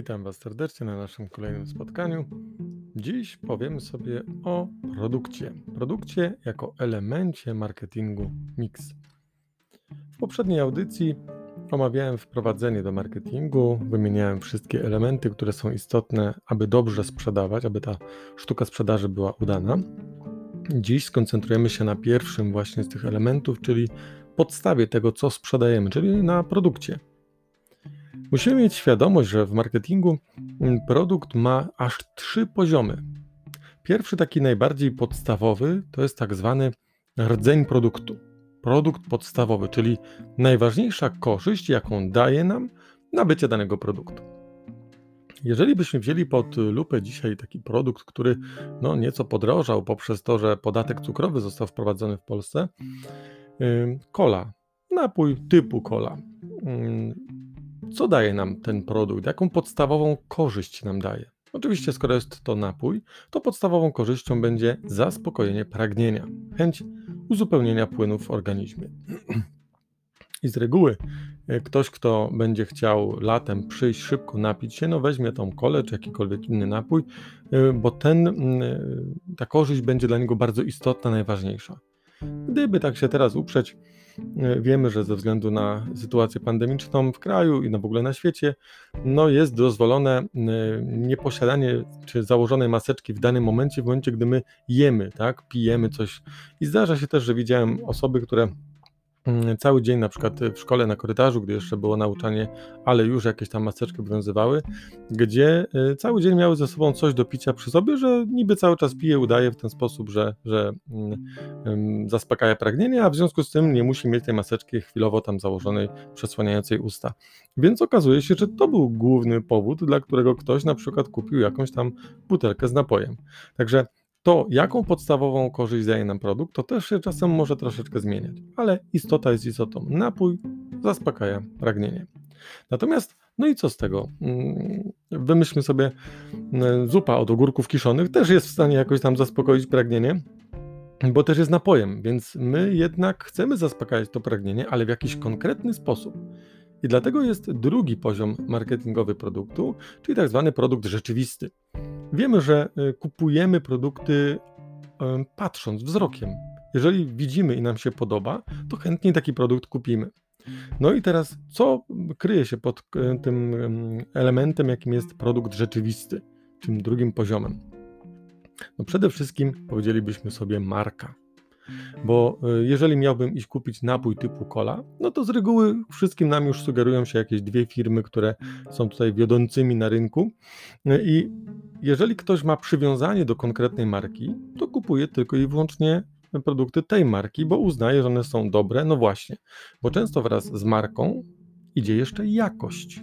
Witam Was serdecznie na naszym kolejnym spotkaniu. Dziś powiemy sobie o produkcie. Produkcie jako elemencie marketingu Mix. W poprzedniej audycji omawiałem wprowadzenie do marketingu, wymieniałem wszystkie elementy, które są istotne, aby dobrze sprzedawać, aby ta sztuka sprzedaży była udana. Dziś skoncentrujemy się na pierwszym właśnie z tych elementów, czyli podstawie tego, co sprzedajemy, czyli na produkcie. Musimy mieć świadomość, że w marketingu mm, produkt ma aż trzy poziomy. Pierwszy, taki najbardziej podstawowy, to jest tak zwany rdzeń produktu. Produkt podstawowy, czyli najważniejsza korzyść, jaką daje nam nabycie danego produktu. Jeżeli byśmy wzięli pod lupę dzisiaj taki produkt, który no, nieco podrożał poprzez to, że podatek cukrowy został wprowadzony w Polsce, kola, napój typu kola. Co daje nam ten produkt? Jaką podstawową korzyść nam daje? Oczywiście, skoro jest to napój, to podstawową korzyścią będzie zaspokojenie pragnienia, chęć uzupełnienia płynów w organizmie. I z reguły e, ktoś, kto będzie chciał latem przyjść szybko napić się, no weźmie tą kolę czy jakikolwiek inny napój, e, bo ten, e, ta korzyść będzie dla niego bardzo istotna, najważniejsza. Gdyby tak się teraz uprzeć, wiemy, że ze względu na sytuację pandemiczną w kraju i no w ogóle na świecie, no jest dozwolone e, nieposiadanie czy założonej maseczki w danym momencie, w momencie, gdy my jemy, tak, pijemy coś. I zdarza się też, że widziałem osoby, które cały dzień na przykład w szkole na korytarzu, gdy jeszcze było nauczanie, ale już jakieś tam maseczki obowiązywały, gdzie y, cały dzień miały ze sobą coś do picia przy sobie, że niby cały czas pije, udaje w ten sposób, że, że um, zaspokaja pragnienie, a w związku z tym nie musi mieć tej maseczki chwilowo tam założonej, przesłaniającej usta. Więc okazuje się, że to był główny powód, dla którego ktoś na przykład kupił jakąś tam butelkę z napojem. Także to, jaką podstawową korzyść daje nam produkt, to też się czasem może troszeczkę zmieniać, ale istota jest istotą. Napój zaspokaja pragnienie. Natomiast, no i co z tego? Mm, wymyślmy sobie, mm, zupa od ogórków kiszonych też jest w stanie jakoś tam zaspokoić pragnienie, bo też jest napojem, więc my jednak chcemy zaspokajać to pragnienie, ale w jakiś konkretny sposób. I dlatego jest drugi poziom marketingowy produktu, czyli tak zwany produkt rzeczywisty. Wiemy, że y, kupujemy produkty patrząc wzrokiem. Jeżeli widzimy i nam się podoba, to chętnie taki produkt kupimy. No i teraz, co kryje się pod y, tym elementem, jakim jest produkt rzeczywisty, tym drugim poziomem? No przede wszystkim powiedzielibyśmy sobie marka. Bo e, jeżeli miałbym iść kupić napój typu cola, no to z reguły wszystkim nam już sugerują się jakieś dwie firmy, które są tutaj wiodącymi na rynku. E, I jeżeli ktoś ma przywiązanie do konkretnej marki, to kupuje tylko i wyłącznie produkty tej marki, bo uznaje, że one są dobre. No właśnie, bo często wraz z marką idzie jeszcze jakość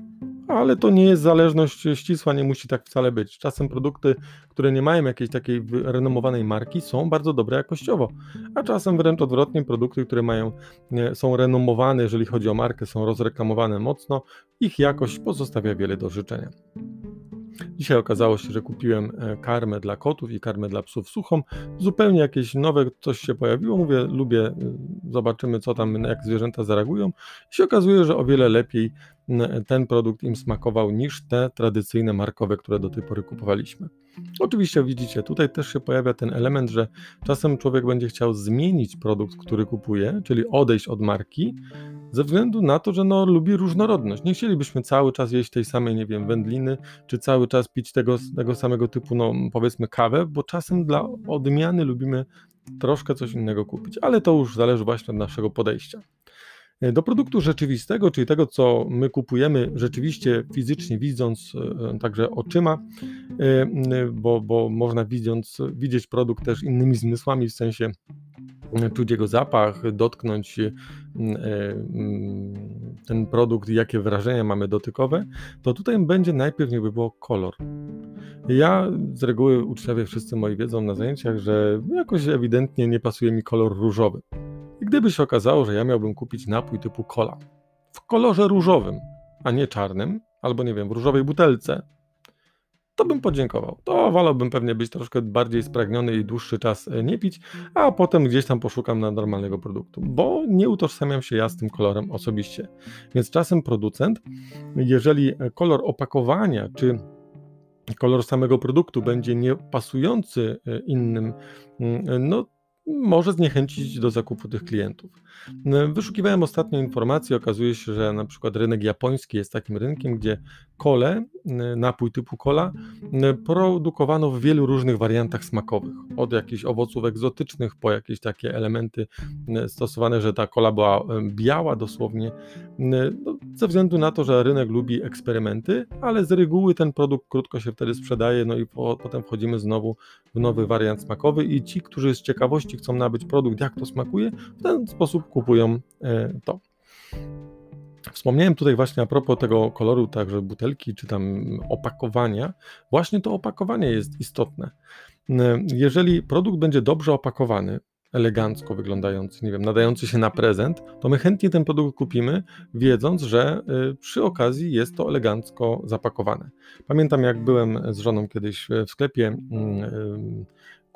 ale to nie jest zależność ścisła, nie musi tak wcale być. Czasem produkty, które nie mają jakiejś takiej renomowanej marki, są bardzo dobre jakościowo, a czasem wręcz odwrotnie, produkty, które mają, są renomowane, jeżeli chodzi o markę, są rozreklamowane mocno, ich jakość pozostawia wiele do życzenia. Dzisiaj okazało się, że kupiłem e, karmę dla kotów i karmę dla psów suchą. Zupełnie jakieś nowe coś się pojawiło. Mówię, lubię, e, zobaczymy co tam, jak zwierzęta zareagują. I się okazuje, że o wiele lepiej ten produkt im smakował niż te tradycyjne markowe, które do tej pory kupowaliśmy. Oczywiście widzicie, tutaj też się pojawia ten element, że czasem człowiek będzie chciał zmienić produkt, który kupuje, czyli odejść od marki, ze względu na to, że no, lubi różnorodność. Nie chcielibyśmy cały czas jeść tej samej, nie wiem, wędliny, czy cały czas pić tego, tego samego typu, no powiedzmy, kawę, bo czasem dla odmiany lubimy troszkę coś innego kupić, ale to już zależy właśnie od naszego podejścia. E, do produktu rzeczywistego, czyli tego, co my kupujemy rzeczywiście fizycznie, widząc e, także oczyma, e, bo, bo można widząc, widzieć produkt też innymi zmysłami, w sensie czuć jego zapach, dotknąć ten produkt, jakie wrażenia mamy dotykowe, to tutaj będzie najpierw niby było kolor. Ja z reguły uczniowie wszyscy moi wiedzą na zajęciach, że jakoś ewidentnie nie pasuje mi kolor różowy. Gdyby się okazało, że ja miałbym kupić napój typu cola w kolorze różowym, a nie czarnym, albo nie wiem, w różowej butelce, to bym podziękował. To wolałbym pewnie być troszkę bardziej spragniony i dłuższy czas e, nie pić, a potem gdzieś tam poszukam na normalnego produktu, bo nie utożsamiam się ja z tym kolorem osobiście. Więc czasem producent, jeżeli kolor opakowania czy kolor samego produktu będzie niepasujący e, innym, mm, no może zniechęcić do zakupu tych klientów. Wyszukiwałem ostatnio informacje, okazuje się, że na przykład rynek japoński jest takim rynkiem, gdzie kole, napój typu cola, produkowano w wielu różnych wariantach smakowych. Od jakichś owoców egzotycznych po jakieś takie elementy stosowane, że ta kola była biała dosłownie, no, ze względu na to, że rynek lubi eksperymenty, ale z reguły ten produkt krótko się wtedy sprzedaje, no i po, potem wchodzimy znowu w nowy wariant smakowy i ci, którzy z ciekawości chcą nabyć produkt, jak to smakuje, w ten sposób kupują e, to. Wspomniałem tutaj właśnie a propos tego koloru, także butelki czy tam opakowania. Właśnie to opakowanie jest istotne. E, jeżeli produkt będzie dobrze opakowany, elegancko wyglądający, nie wiem, nadający się na prezent, to my chętnie ten produkt kupimy, wiedząc, że e, przy okazji jest to elegancko zapakowane. Pamiętam, jak byłem z żoną kiedyś w sklepie mm,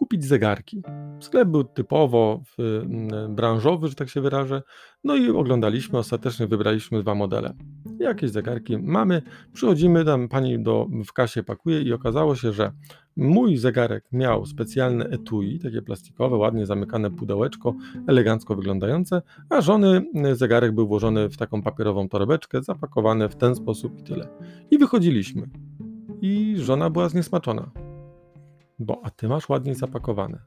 kupić zegarki. Sklep był typowo mm, branżowy, że tak się wyrażę. No i oglądaliśmy, ostatecznie wybraliśmy dwa modele. Jakieś zegarki mamy, przychodzimy tam, pani do, w kasie pakuje i okazało się, że mój zegarek miał specjalne etui, takie plastikowe, ładnie zamykane pudełeczko, elegancko wyglądające, a żony mm, zegarek był włożony w taką papierową torebeczkę, zapakowany w ten sposób i tyle. I wychodziliśmy. I żona była zniesmaczona bo a ty masz ładniej zapakowane.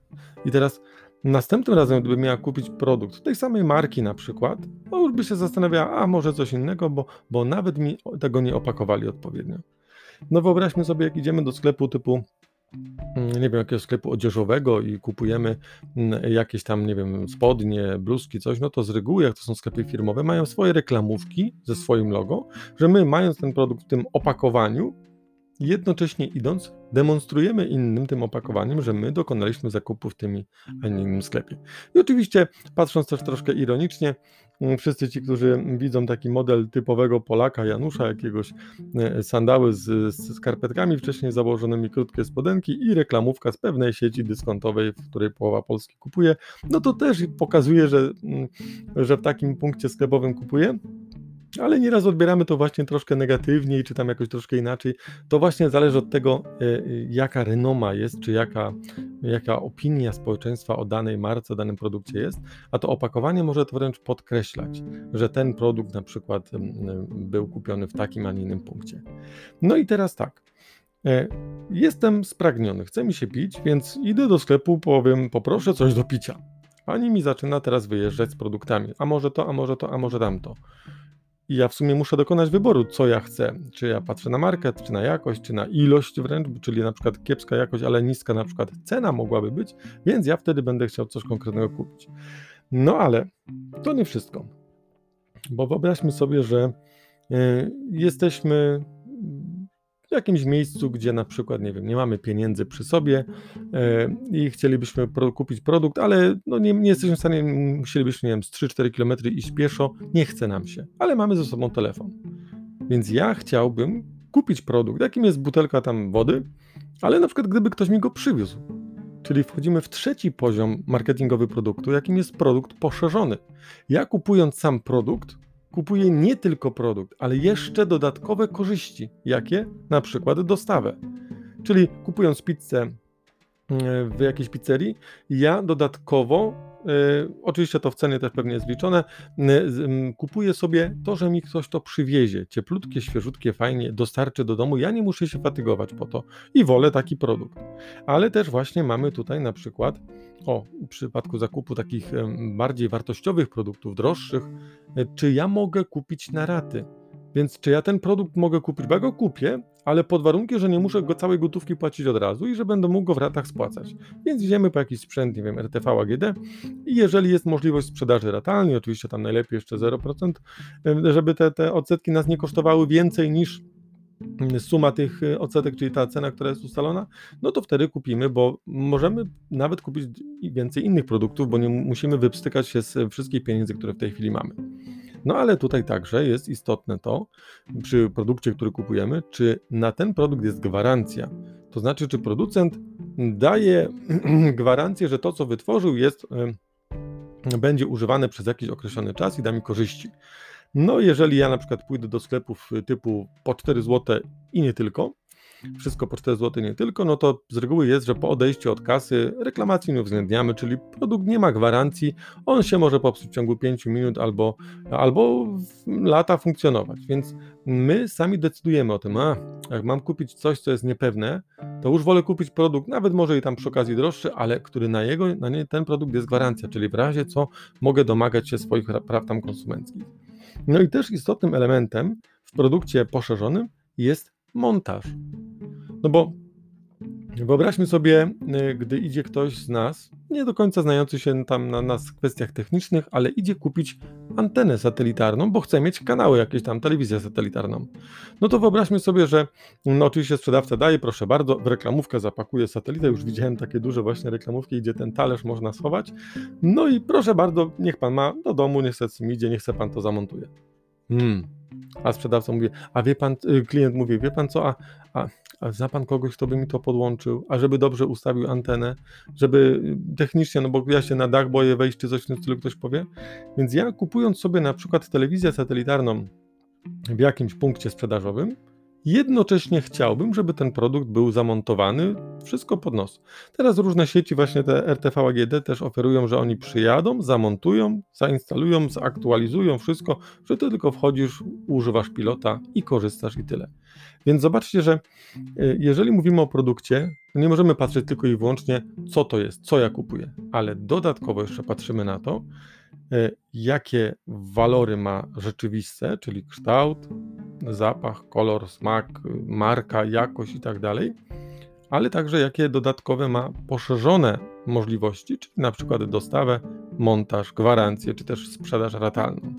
I teraz następnym razem, gdyby miała kupić produkt tej samej marki na przykład, to już by się zastanawiała, a może coś innego, bo, bo nawet mi tego nie opakowali odpowiednio. No wyobraźmy sobie, jak idziemy do sklepu typu mm, nie wiem, jakiegoś sklepu odzieżowego i kupujemy mm, jakieś tam, nie wiem, spodnie, bluzki, coś, no to z reguły, jak to są sklepy firmowe, mają swoje reklamówki ze swoim logo, że my mając ten produkt w tym opakowaniu, jednocześnie idąc, demonstrujemy innym tym opakowaniem, że my dokonaliśmy zakupu w tym, a nie innym sklepie. I oczywiście, patrząc też troszkę ironicznie, mm, wszyscy ci, którzy widzą taki model typowego Polaka, Janusza, jakiegoś e, sandały z, z skarpetkami wcześniej założonymi, krótkie spodenki i reklamówka z pewnej sieci dyskontowej, w której połowa Polski kupuje, no to też pokazuje, że, mm, że w takim punkcie sklepowym kupuje ale nieraz odbieramy to właśnie troszkę negatywniej, czy tam jakoś troszkę inaczej. To właśnie zależy od tego, e, e, jaka renoma jest, czy jaka, jaka opinia społeczeństwa o danej marce, o danym produkcie jest, a to opakowanie może to wręcz podkreślać, że ten produkt na przykład był kupiony w takim, a nie innym punkcie. No i teraz tak. E, jestem spragniony, chce mi się pić, więc idę do sklepu, powiem, poproszę coś do picia. Pani mi zaczyna teraz wyjeżdżać z produktami. A może to, a może to, a może tamto. I ja w sumie muszę dokonać wyboru, co ja chcę. Czy ja patrzę na market, czy na jakość, czy na ilość wręcz, czyli na przykład kiepska jakość, ale niska na przykład cena mogłaby być, więc ja wtedy będę chciał coś konkretnego kupić. No ale to nie wszystko. Bo wyobraźmy sobie, że y, jesteśmy jakimś miejscu, gdzie na przykład, nie wiem, nie mamy pieniędzy przy sobie e, i chcielibyśmy kupić produkt, ale no nie, nie jesteśmy w stanie, musielibyśmy, nie wiem, z 3-4 km iść pieszo, nie chce nam się, ale mamy ze sobą telefon. Więc ja chciałbym kupić produkt, jakim jest butelka tam wody, ale na przykład gdyby ktoś mi go przywiózł. Czyli wchodzimy w trzeci poziom marketingowy produktu, jakim jest produkt poszerzony. Ja kupując sam produkt, kupuje nie tylko produkt, ale jeszcze dodatkowe korzyści. Jakie? Na przykład dostawę. Czyli kupując pizzę e, w jakiejś pizzerii, ja dodatkowo, oczywiście to w cenie też pewnie jest liczone, y, kupuję sobie to, że mi ktoś to przywiezie, cieplutkie, świeżutkie, fajnie, dostarczy do domu, ja nie muszę się fatygować po to i wolę taki produkt. Ale też właśnie mamy tutaj na przykład o, w przypadku zakupu takich bardziej wartościowych produktów, droższych, e, czy ja mogę kupić na raty? Więc czy ja ten produkt mogę kupić? Bo ja go kupię, ale pod warunkiem, że nie muszę go całej gotówki płacić od razu i że będę mógł go w ratach spłacać. Więc idziemy po jakiś sprzęt, nie wiem, RTV AGD i jeżeli jest możliwość sprzedaży ratalnej, oczywiście tam najlepiej jeszcze 0%, żeby te, te odsetki nas nie kosztowały więcej niż suma tych y, odsetek, czyli ta cena, która jest ustalona, no to wtedy kupimy, bo możemy nawet kupić więcej innych produktów, bo nie musimy wypstykać się z wszystkich pieniędzy, które w tej chwili mamy. No ale tutaj także jest istotne to, przy produkcie, który kupujemy, czy na ten produkt jest gwarancja. To znaczy, czy producent daje gwarancję, że to, co wytworzył, jest, będzie używane przez jakiś określony czas i da mi korzyści. No, jeżeli ja na przykład pójdę do sklepów typu po 4 zł i nie tylko, wszystko po 4 zł nie tylko, no to z reguły jest, że po odejściu od kasy reklamacji nie uwzględniamy, czyli produkt nie ma gwarancji, on się może popsuć w ciągu 5 minut albo, albo lata funkcjonować, więc my sami decydujemy o tym, a jak mam kupić coś, co jest niepewne, to już wolę kupić produkt, nawet może i tam przy okazji droższy, ale który na jego, na nie, ten produkt jest gwarancja, czyli w razie co mogę domagać się swoich praw tam konsumenckich. No i też istotnym elementem w produkcie poszerzonym jest montaż. No bo wyobraźmy sobie, y, gdy idzie ktoś z nas, nie do końca znający się tam na nas w kwestiach technicznych, ale idzie kupić antenę satelitarną, bo chce mieć kanały, jakieś tam telewizję satelitarną. No to wyobraźmy sobie, że no oczywiście sprzedawca daje, proszę bardzo, w reklamówkę zapakuje satelitę, już widziałem takie duże właśnie reklamówki, gdzie ten talerz można schować. No i proszę bardzo, niech pan ma do domu, niestety mi idzie, niech chce pan to zamontuje. Hmm. A sprzedawca mówi, a wie pan, y, klient mówi, wie pan co, a, a, a zna pan kogoś, kto by mi to podłączył, a żeby dobrze ustawił antenę, żeby y, technicznie, no bo ja się na dach boję wejść, czy coś w tym stylu ktoś powie. Więc ja kupując sobie na przykład telewizję satelitarną w jakimś punkcie sprzedażowym, Jednocześnie chciałbym, żeby ten produkt był zamontowany wszystko pod nos. Teraz różne sieci, właśnie te RTV AGD też oferują, że oni przyjadą, zamontują, zainstalują, zaktualizują wszystko, że ty tylko wchodzisz, używasz pilota i korzystasz i tyle. Więc zobaczcie, że y, jeżeli mówimy o produkcie, nie możemy patrzeć tylko i wyłącznie, co to jest, co ja kupuję, ale dodatkowo jeszcze patrzymy na to, y, jakie walory ma rzeczywiste, czyli kształt, zapach, kolor, smak, marka, jakość i tak ale także jakie dodatkowe ma poszerzone możliwości, czyli na przykład dostawę, montaż, gwarancję, czy też sprzedaż ratalną.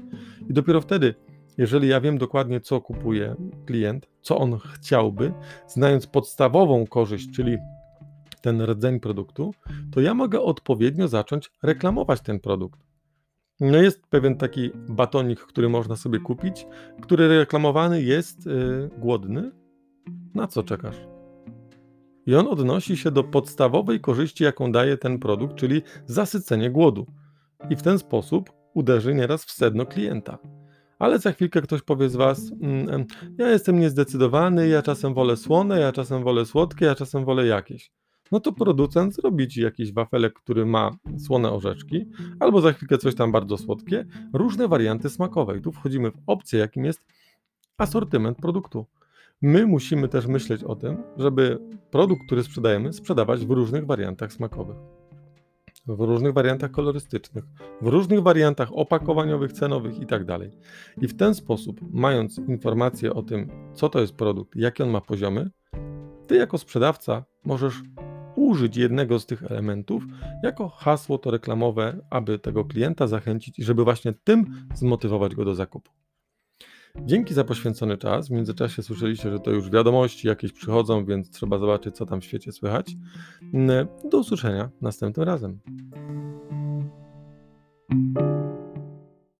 I dopiero wtedy, jeżeli ja wiem dokładnie, co kupuje klient, co on chciałby, znając podstawową korzyść, czyli ten rdzeń produktu, to ja mogę odpowiednio zacząć reklamować ten produkt. No jest pewien taki batonik, który można sobie kupić, który reklamowany jest yy, głodny. Na co czekasz? I on odnosi się do podstawowej korzyści, jaką daje ten produkt, czyli zasycenie głodu. I w ten sposób uderzy nieraz w sedno klienta. Ale za chwilkę ktoś powie z Was: mm, Ja jestem niezdecydowany, ja czasem wolę słone, ja czasem wolę słodkie, ja czasem wolę jakieś no to producent zrobi ci jakiś wafelek, który ma słone orzeczki, albo za chwilkę coś tam bardzo słodkie, różne warianty smakowe. I tu wchodzimy w opcję, jakim jest asortyment produktu. My musimy też myśleć o tym, żeby produkt, który sprzedajemy, sprzedawać w różnych wariantach smakowych, w różnych wariantach kolorystycznych, w różnych wariantach opakowaniowych, cenowych itd. Tak I w ten sposób, mając informację o tym, co to jest produkt, jakie on ma poziomy, ty jako sprzedawca możesz użyć jednego z tych elementów jako hasło to reklamowe, aby tego klienta zachęcić i żeby właśnie tym zmotywować go do zakupu. Dzięki za poświęcony czas. W międzyczasie słyszeliście, że to już wiadomości jakieś przychodzą, więc trzeba zobaczyć, co tam w świecie słychać. Mm, do usłyszenia następnym razem.